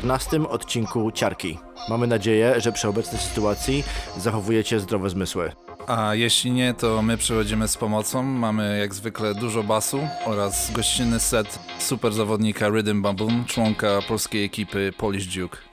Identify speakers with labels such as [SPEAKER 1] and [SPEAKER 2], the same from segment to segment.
[SPEAKER 1] Cześć, witamy w 14 odcinku Ciarki. Mamy nadzieję, że przy obecnej sytuacji zachowujecie zdrowe zmysły.
[SPEAKER 2] A jeśli nie, to my przychodzimy z pomocą. Mamy jak zwykle dużo basu oraz gościnny set super zawodnika Rhythm Baboon, członka polskiej ekipy Polish Duke.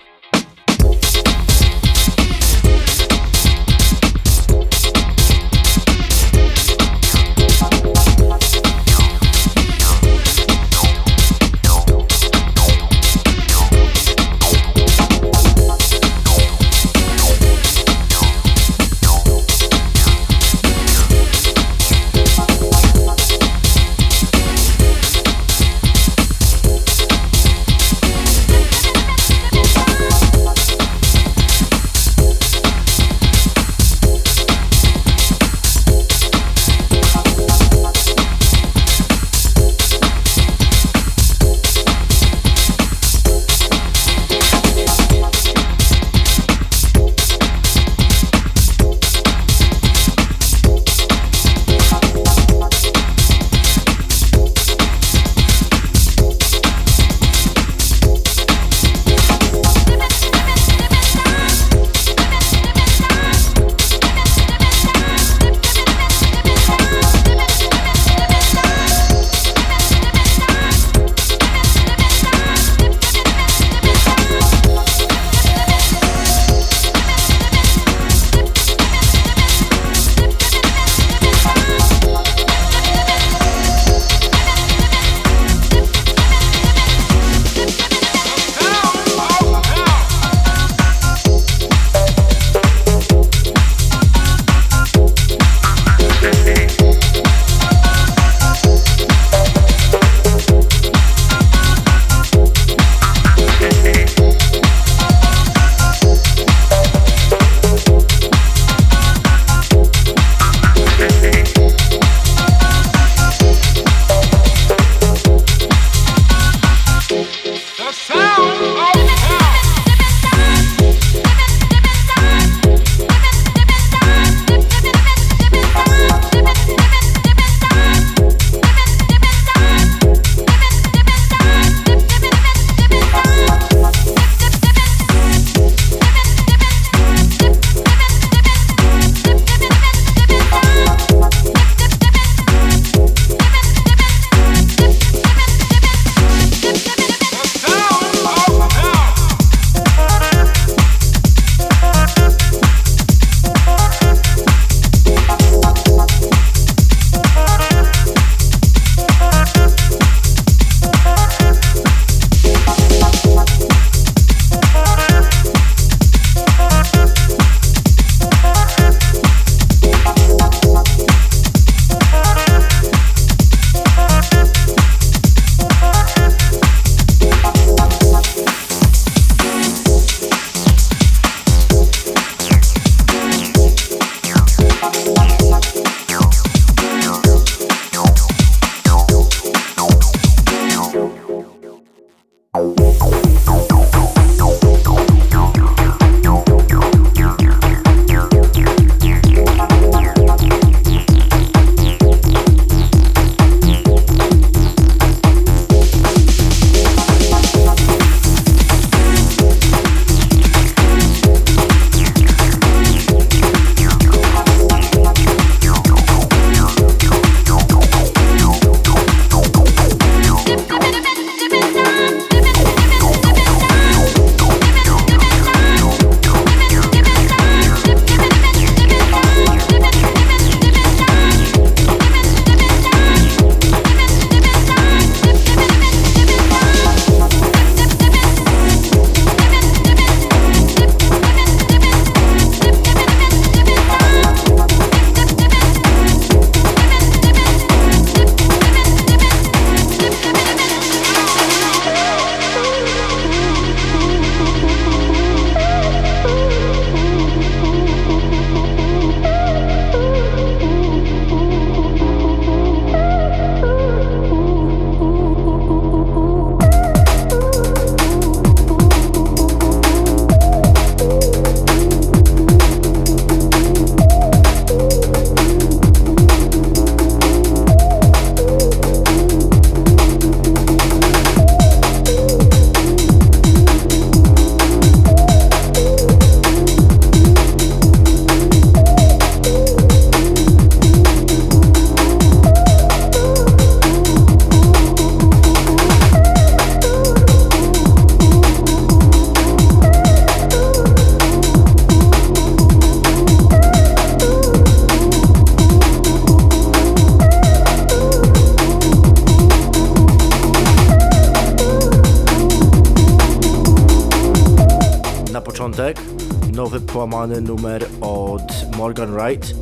[SPEAKER 1] Wright.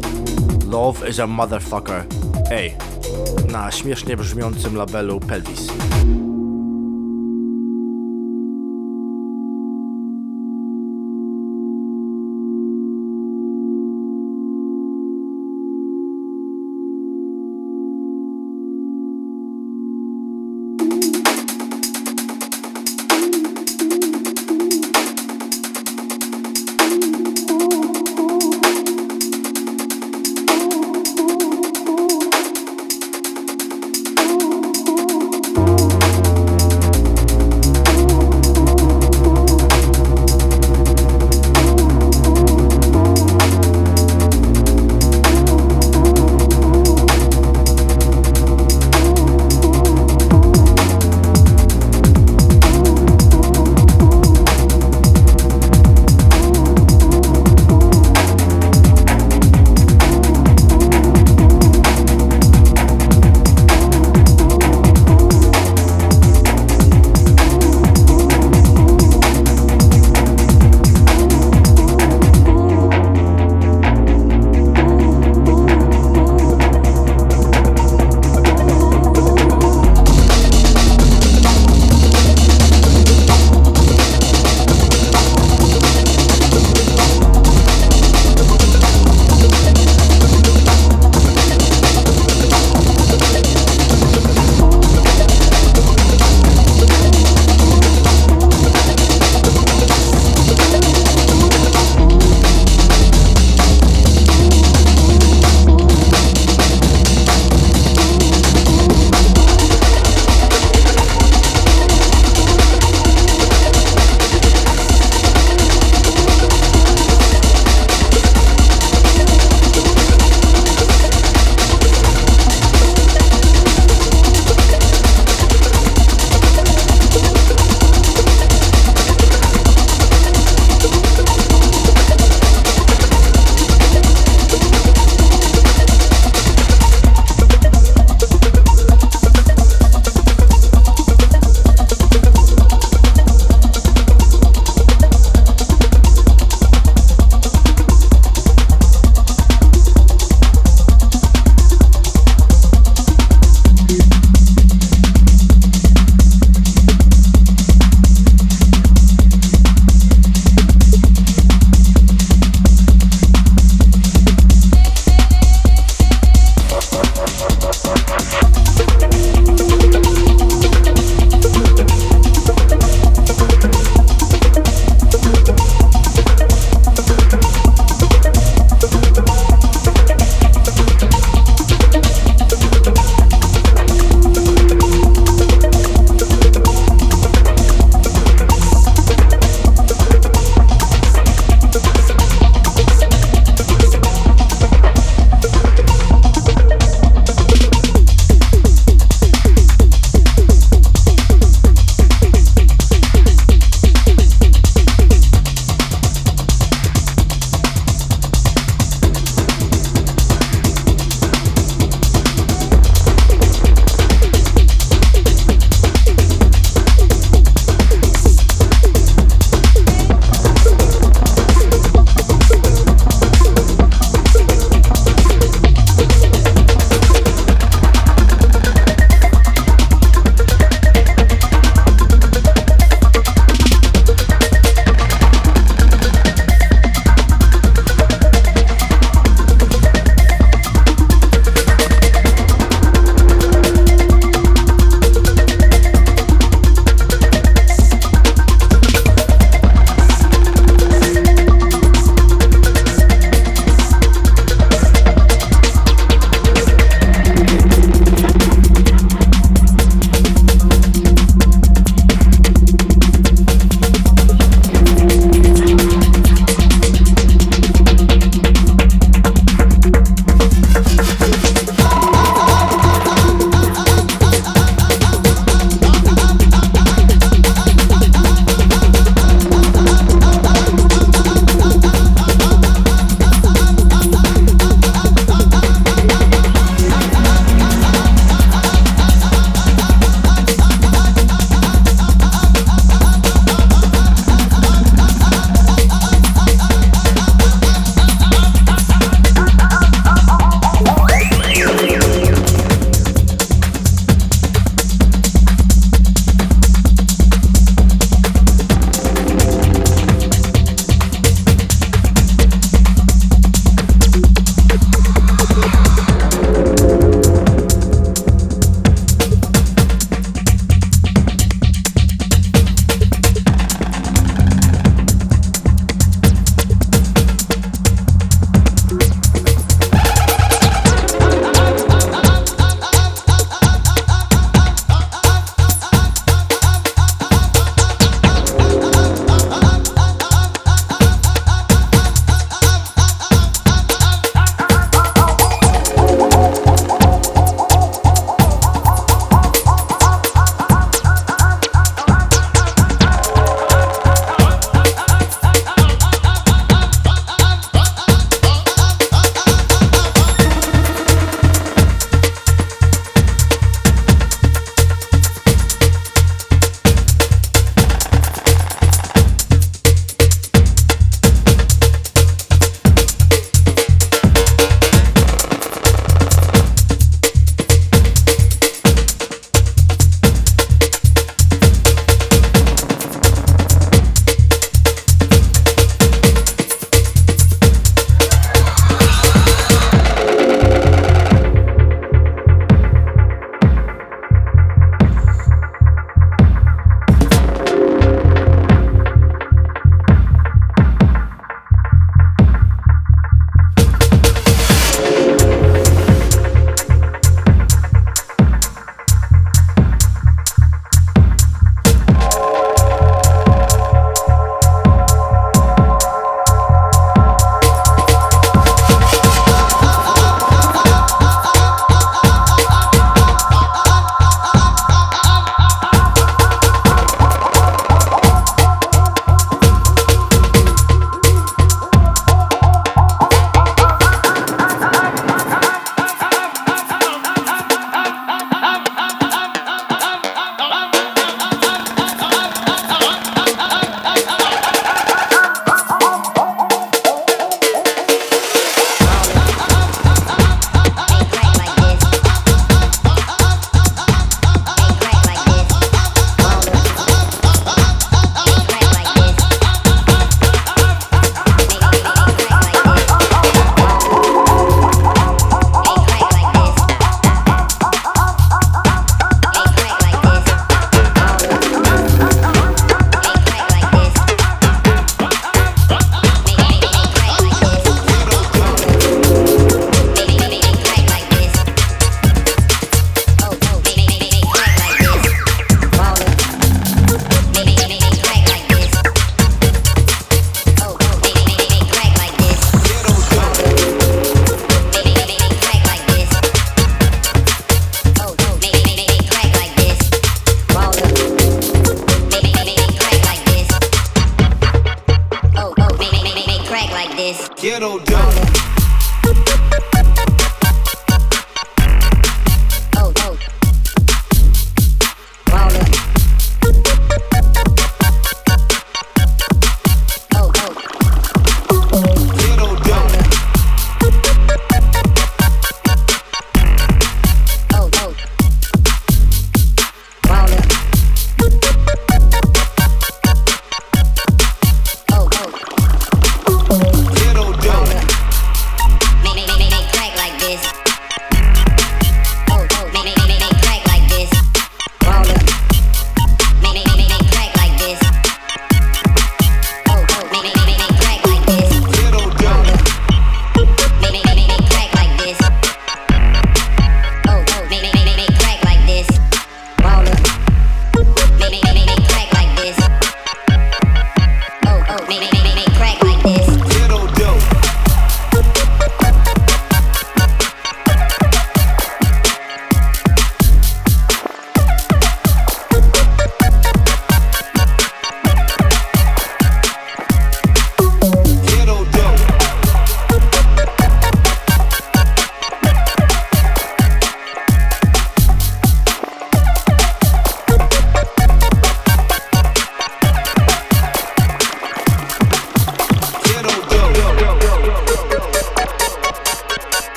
[SPEAKER 1] Love is a motherfucker. Ej, na śmiesznie brzmiącym labelu Pelvis.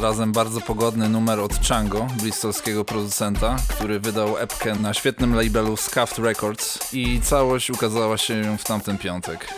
[SPEAKER 2] zarazem bardzo pogodny numer od Chango, bristolskiego producenta, który wydał epkę na świetnym labelu Scuffed Records i całość ukazała się w tamten piątek.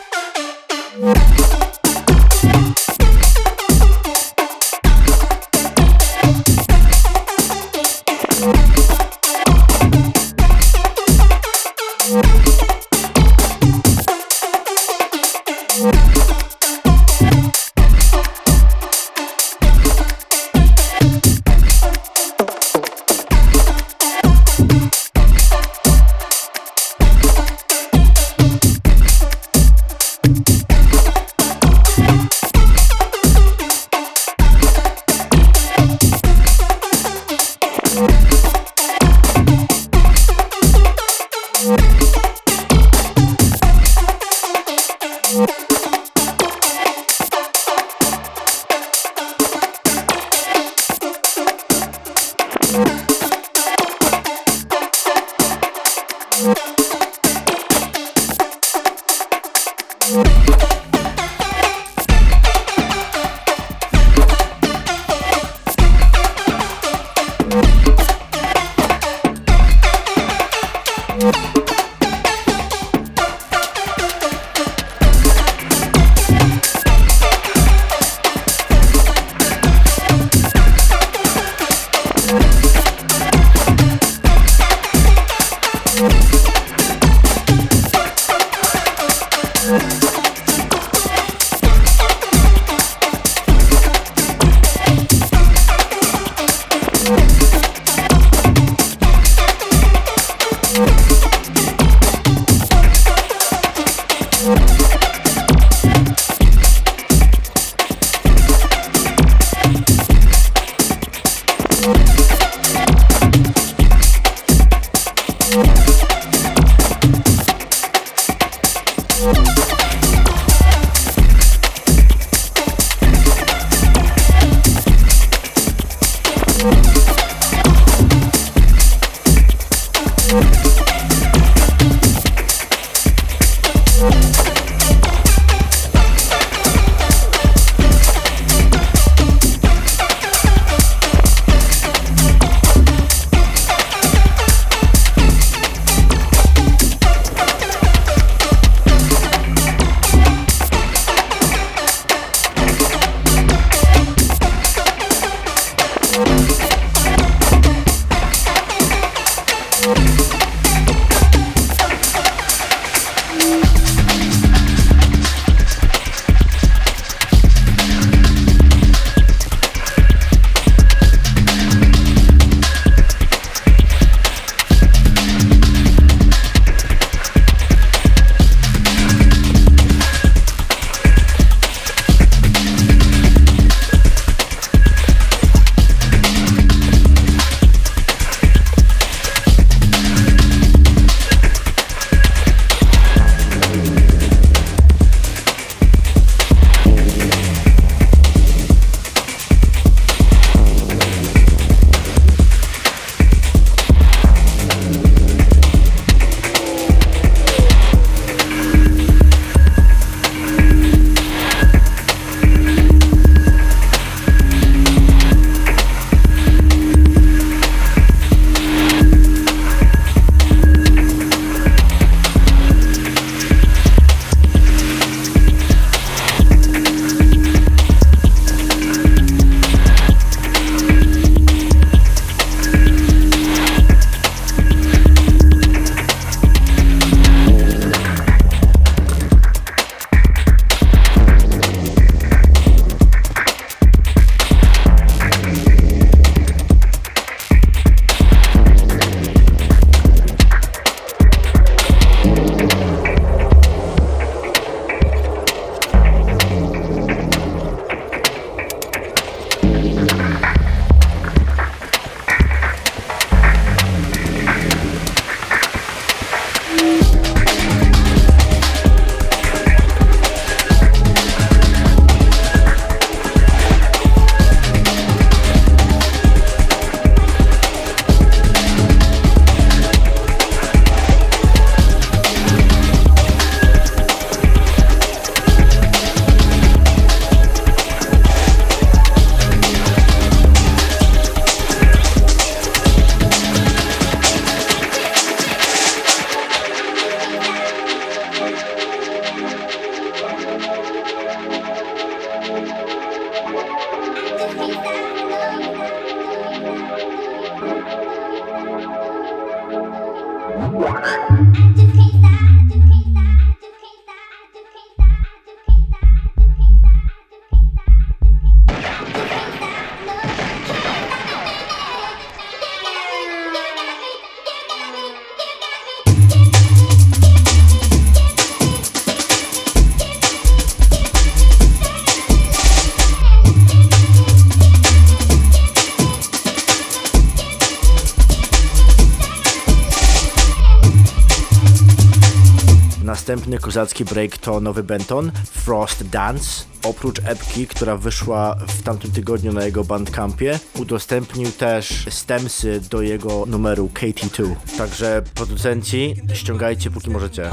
[SPEAKER 1] Następny kozacki break to nowy Benton, Frost Dance. Oprócz epki, która wyszła w tamtym tygodniu na jego bandcampie, udostępnił też stemsy do jego numeru KT2. Także producenci, ściągajcie póki możecie.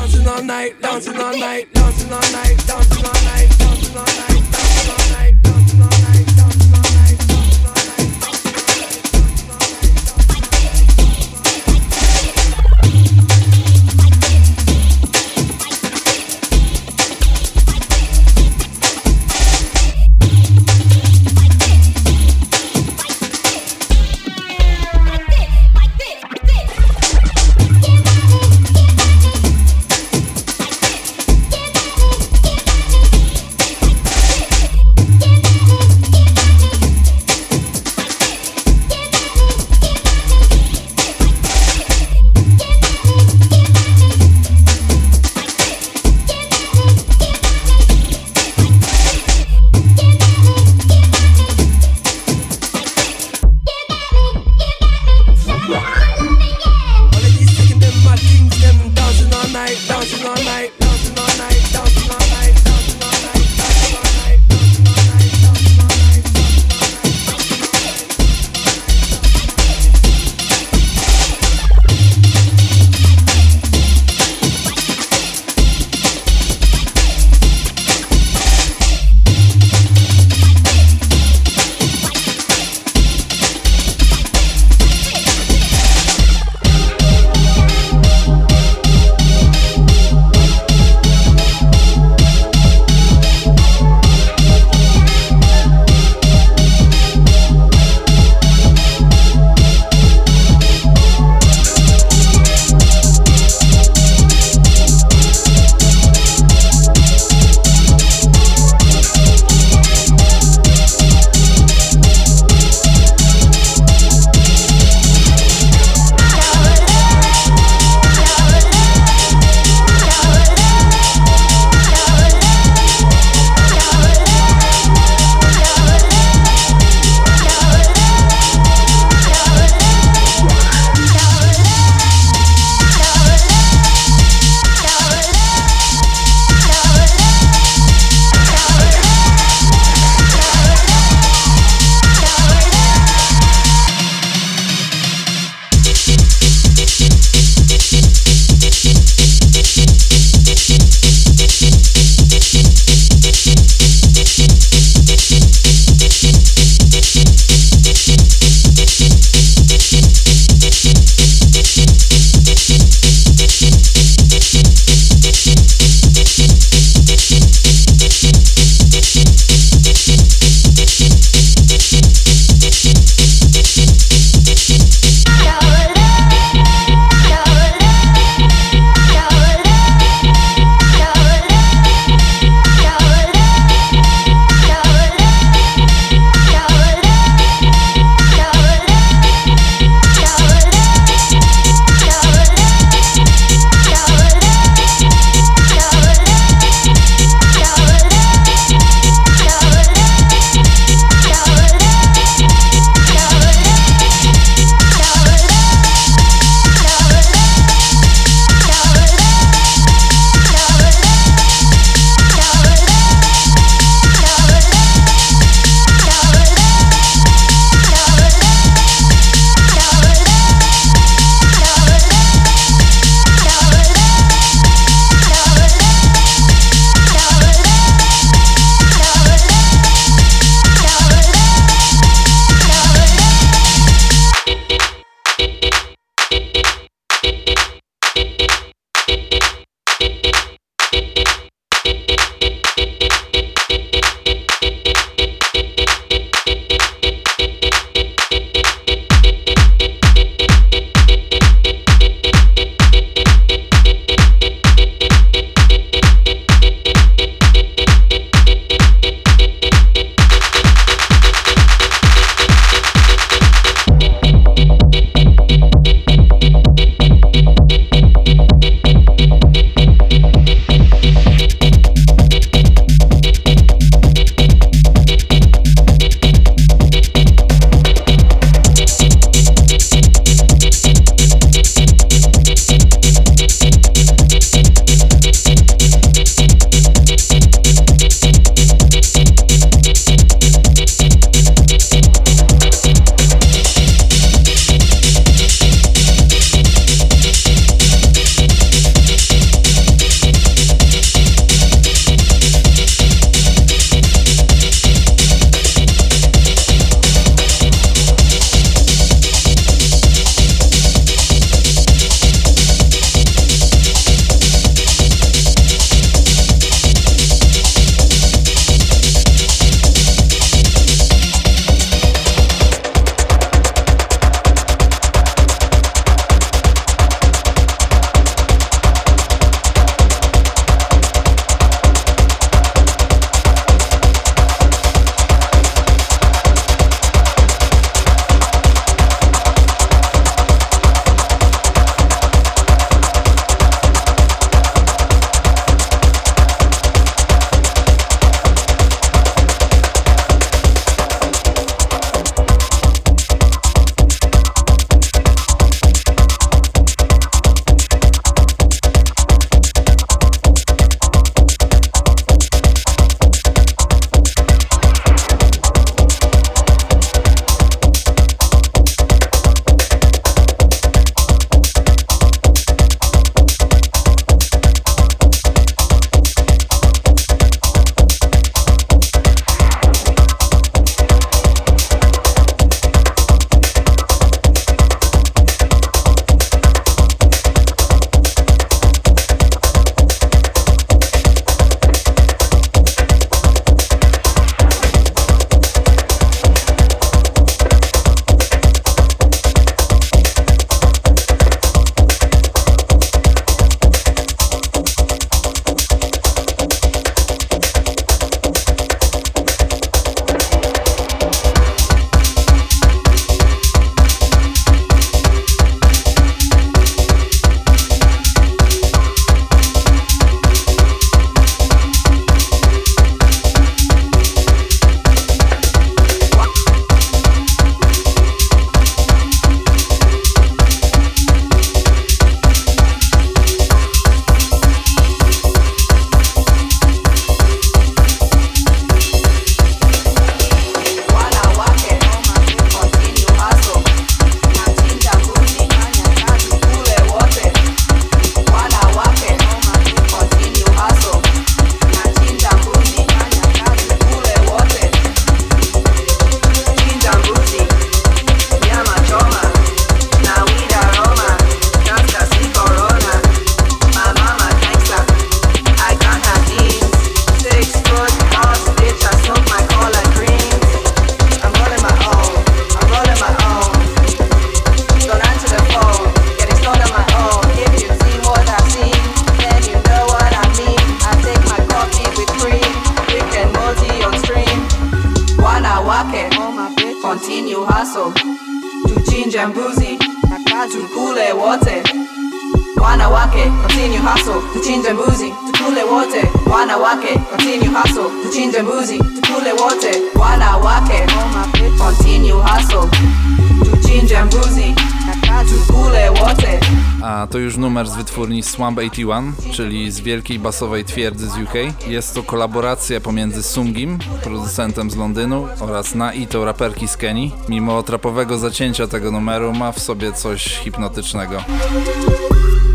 [SPEAKER 2] Wytwórni Swamp 81, czyli z wielkiej basowej twierdzy z UK. Jest to kolaboracja pomiędzy Sungim, producentem z Londynu, oraz Naito, raperki z Kenii. Mimo trapowego zacięcia tego numeru ma w sobie coś hipnotycznego.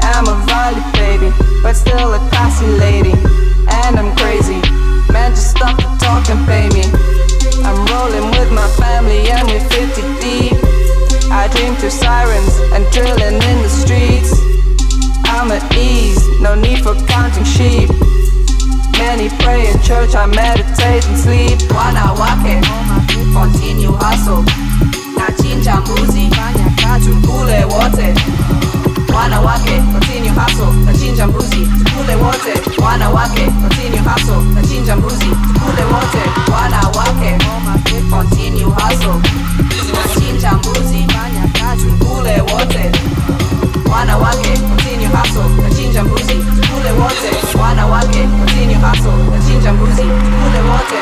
[SPEAKER 3] I'm a volley baby, but still a classy lady. And I'm crazy, man, just stop the talk and pay me. I'm rolling with my family and we're 50 deep. I dream through sirens and drilling ease, no need for counting sheep. Many pray in church, I meditate and sleep. Wanawake, continue hustle. Nachinja mbuzi, tukule wote. Wanawake continue hustle. Nachinja mbuzi tukule wote. Wanawake continue hustle. Nachinja mbuzi tukule wote. Wanawake continue hustle. Nachinja mbuzi tukule wote. Wanawake continue hustle. Nachinja mbuzi tukule wote. Wanawake continue hustle. Nachinja mbuzi tukule wote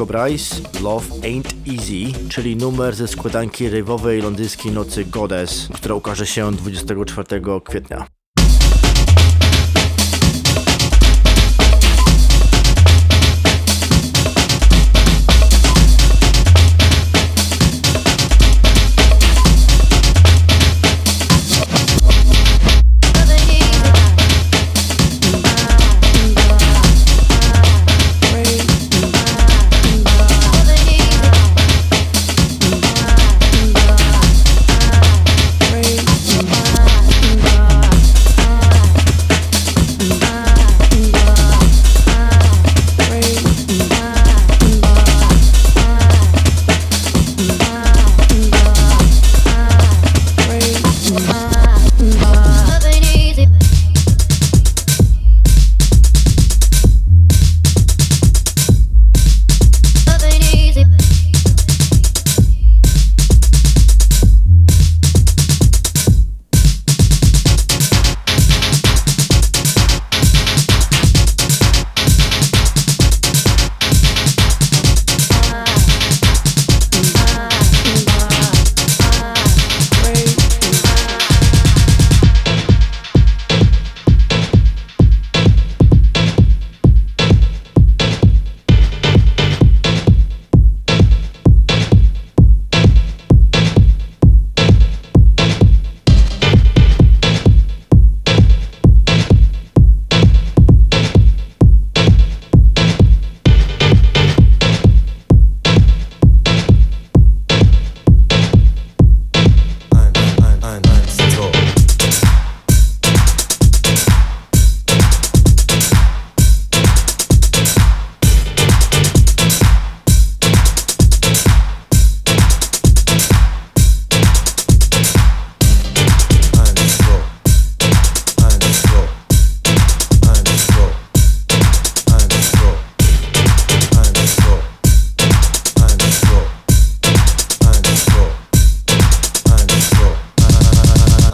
[SPEAKER 1] Coco Bryce Love Ain't Easy, czyli numer ze składanki rejwowej londyńskiej nocy Goddess, która ukaże się 24 kwietnia.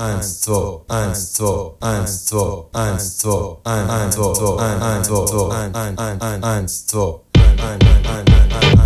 [SPEAKER 4] eins, zwei, eins, zwei, eins, zwei, eins, zwei, ein, ein, zwei, ein, ein, zwei, ein, ein, ein, eins, zwei, ein, ein, ein, ein, ein, ein.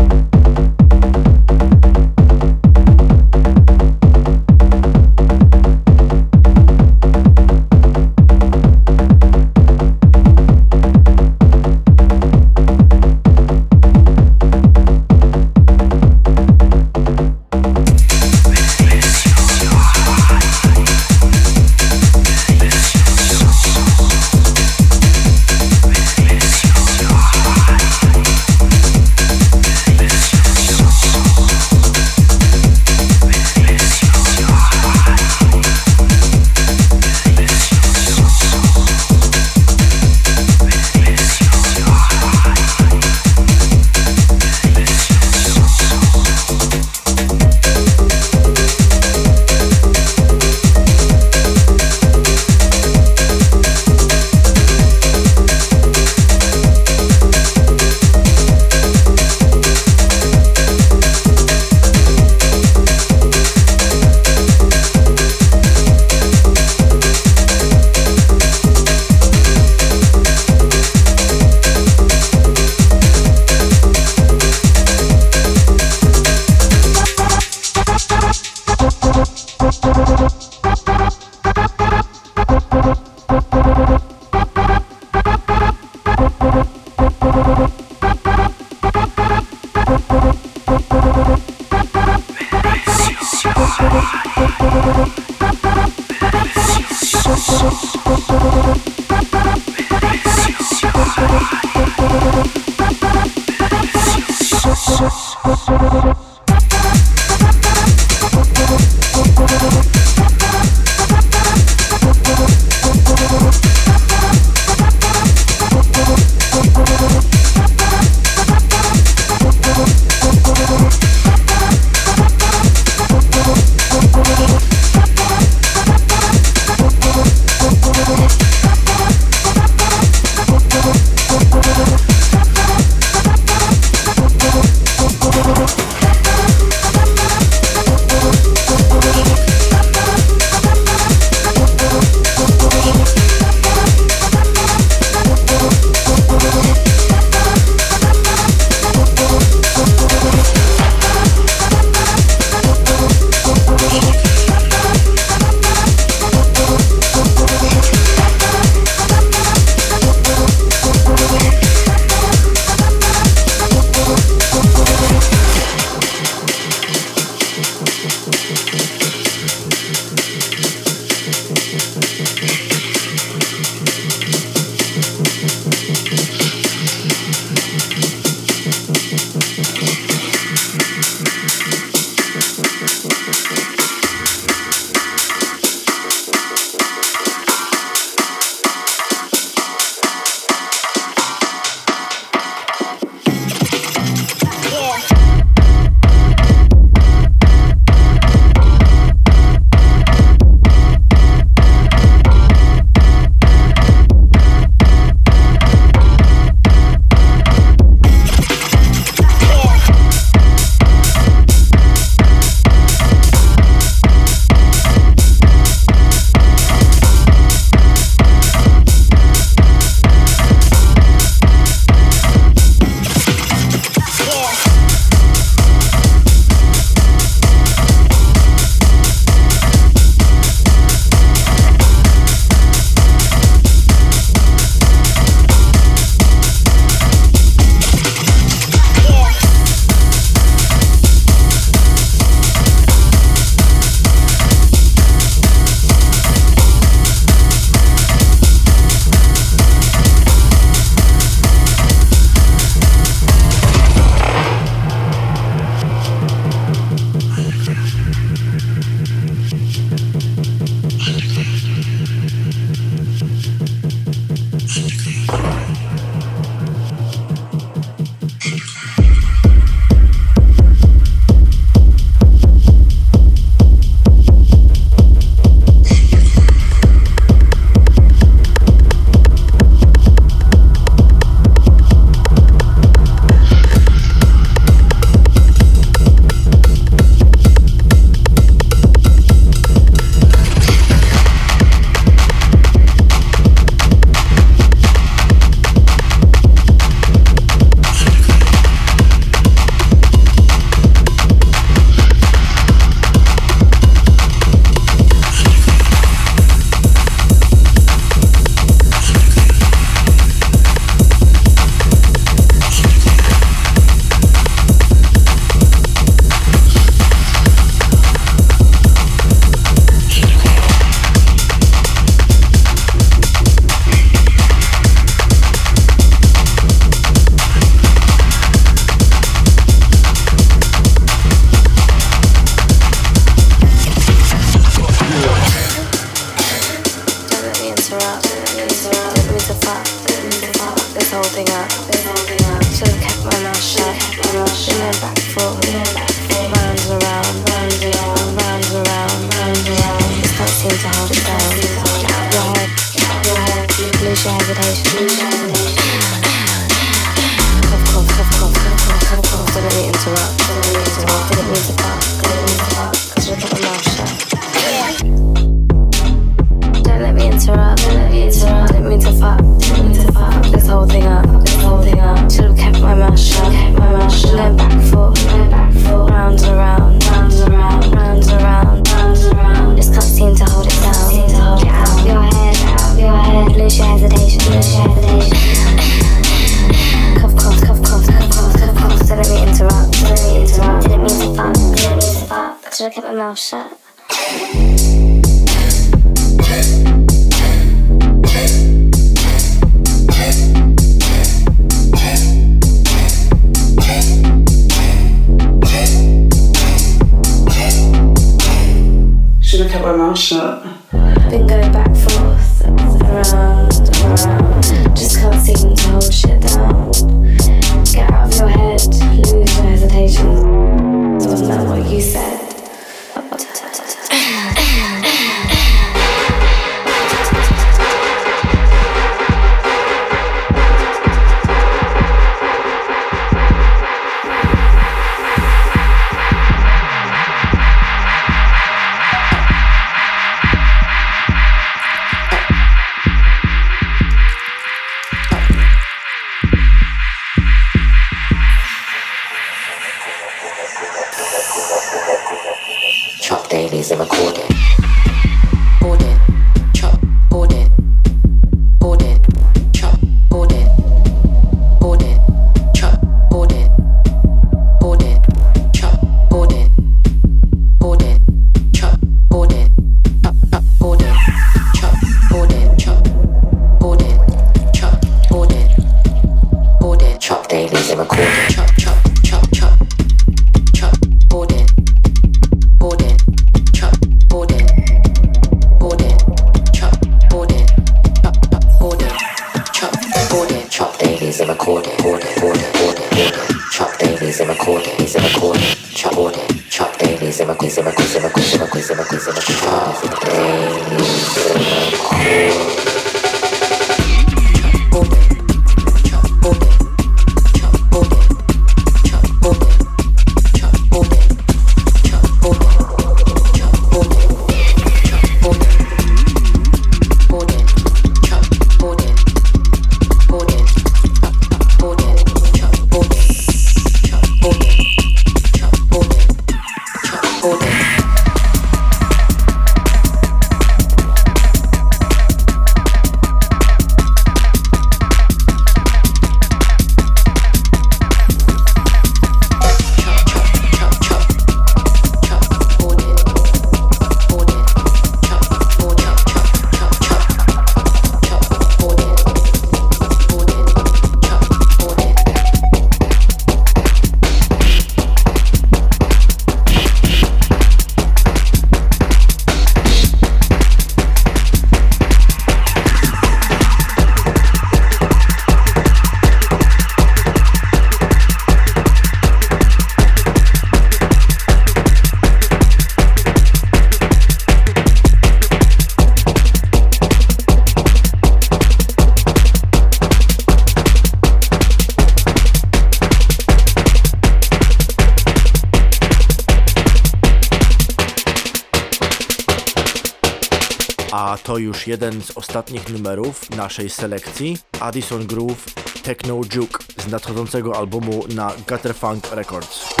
[SPEAKER 5] to
[SPEAKER 1] już jeden z ostatnich numerów naszej selekcji Addison Groove Techno Juke z nadchodzącego albumu na Gutterfunk Records.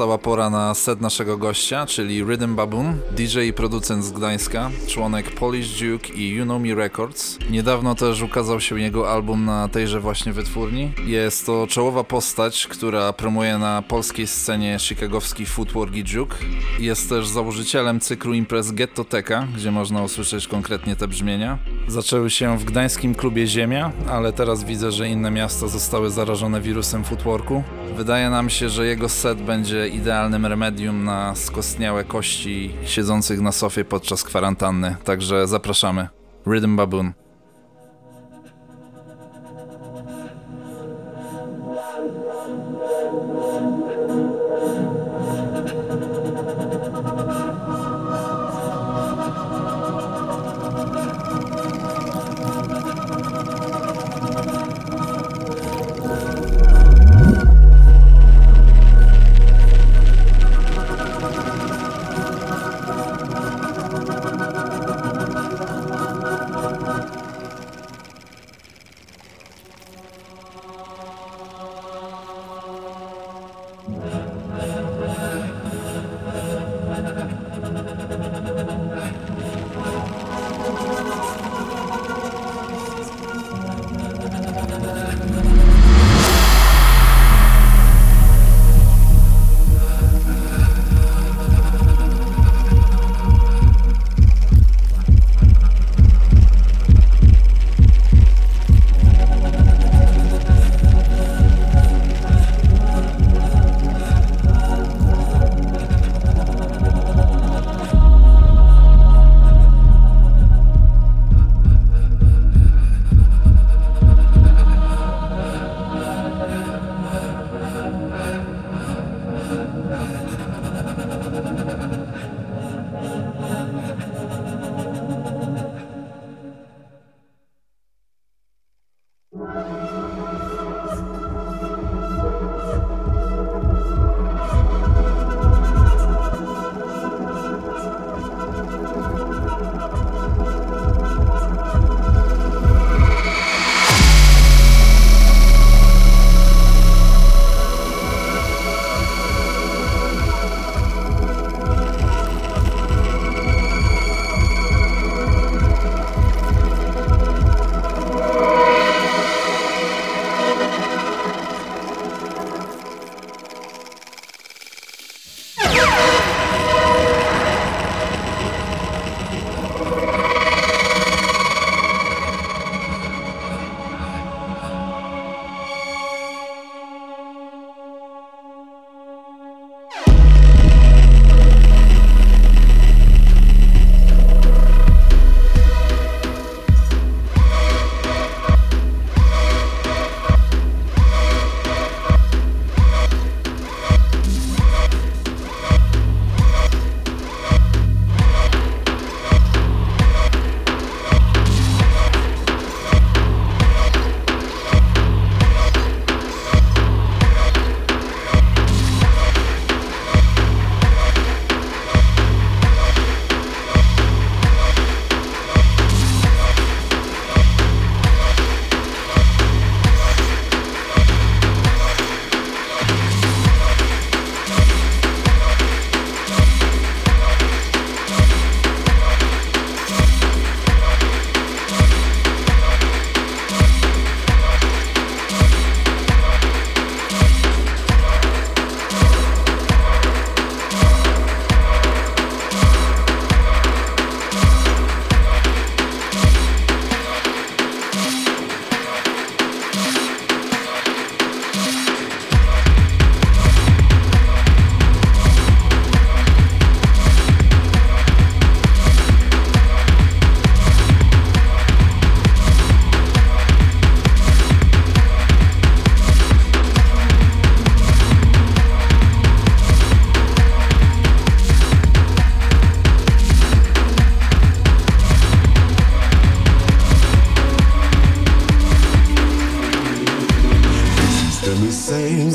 [SPEAKER 2] Nastała pora na set naszego gościa, czyli Rhythm Baboon, DJ i producent z Gdańska, członek Polish Duke i You Know Me Records. Niedawno też ukazał się jego album na tejże właśnie wytwórni. Jest to czołowa postać, która promuje na polskiej scenie chicagowski footwork i juke. Jest też założycielem cyklu imprez Gettoteka, gdzie można usłyszeć konkretnie te brzmienia. Zaczęły się w gdańskim klubie Ziemia, ale teraz widzę, że inne miasta zostały zarażone wirusem footworku. Wydaje nam się, że jego set będzie idealnym remedium na skostniałe kości siedzących na sofie podczas kwarantanny, także zapraszamy. Rhythm Baboon.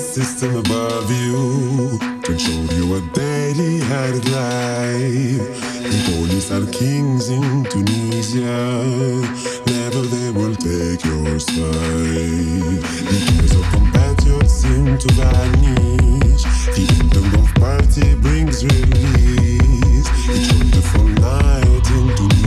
[SPEAKER 6] system above you controlled your daily hard life. The police are kings in Tunisia, never they will take your side. The years of compatriots seem to vanish. The anthem of party brings release. It's wonderful night in Tunisia.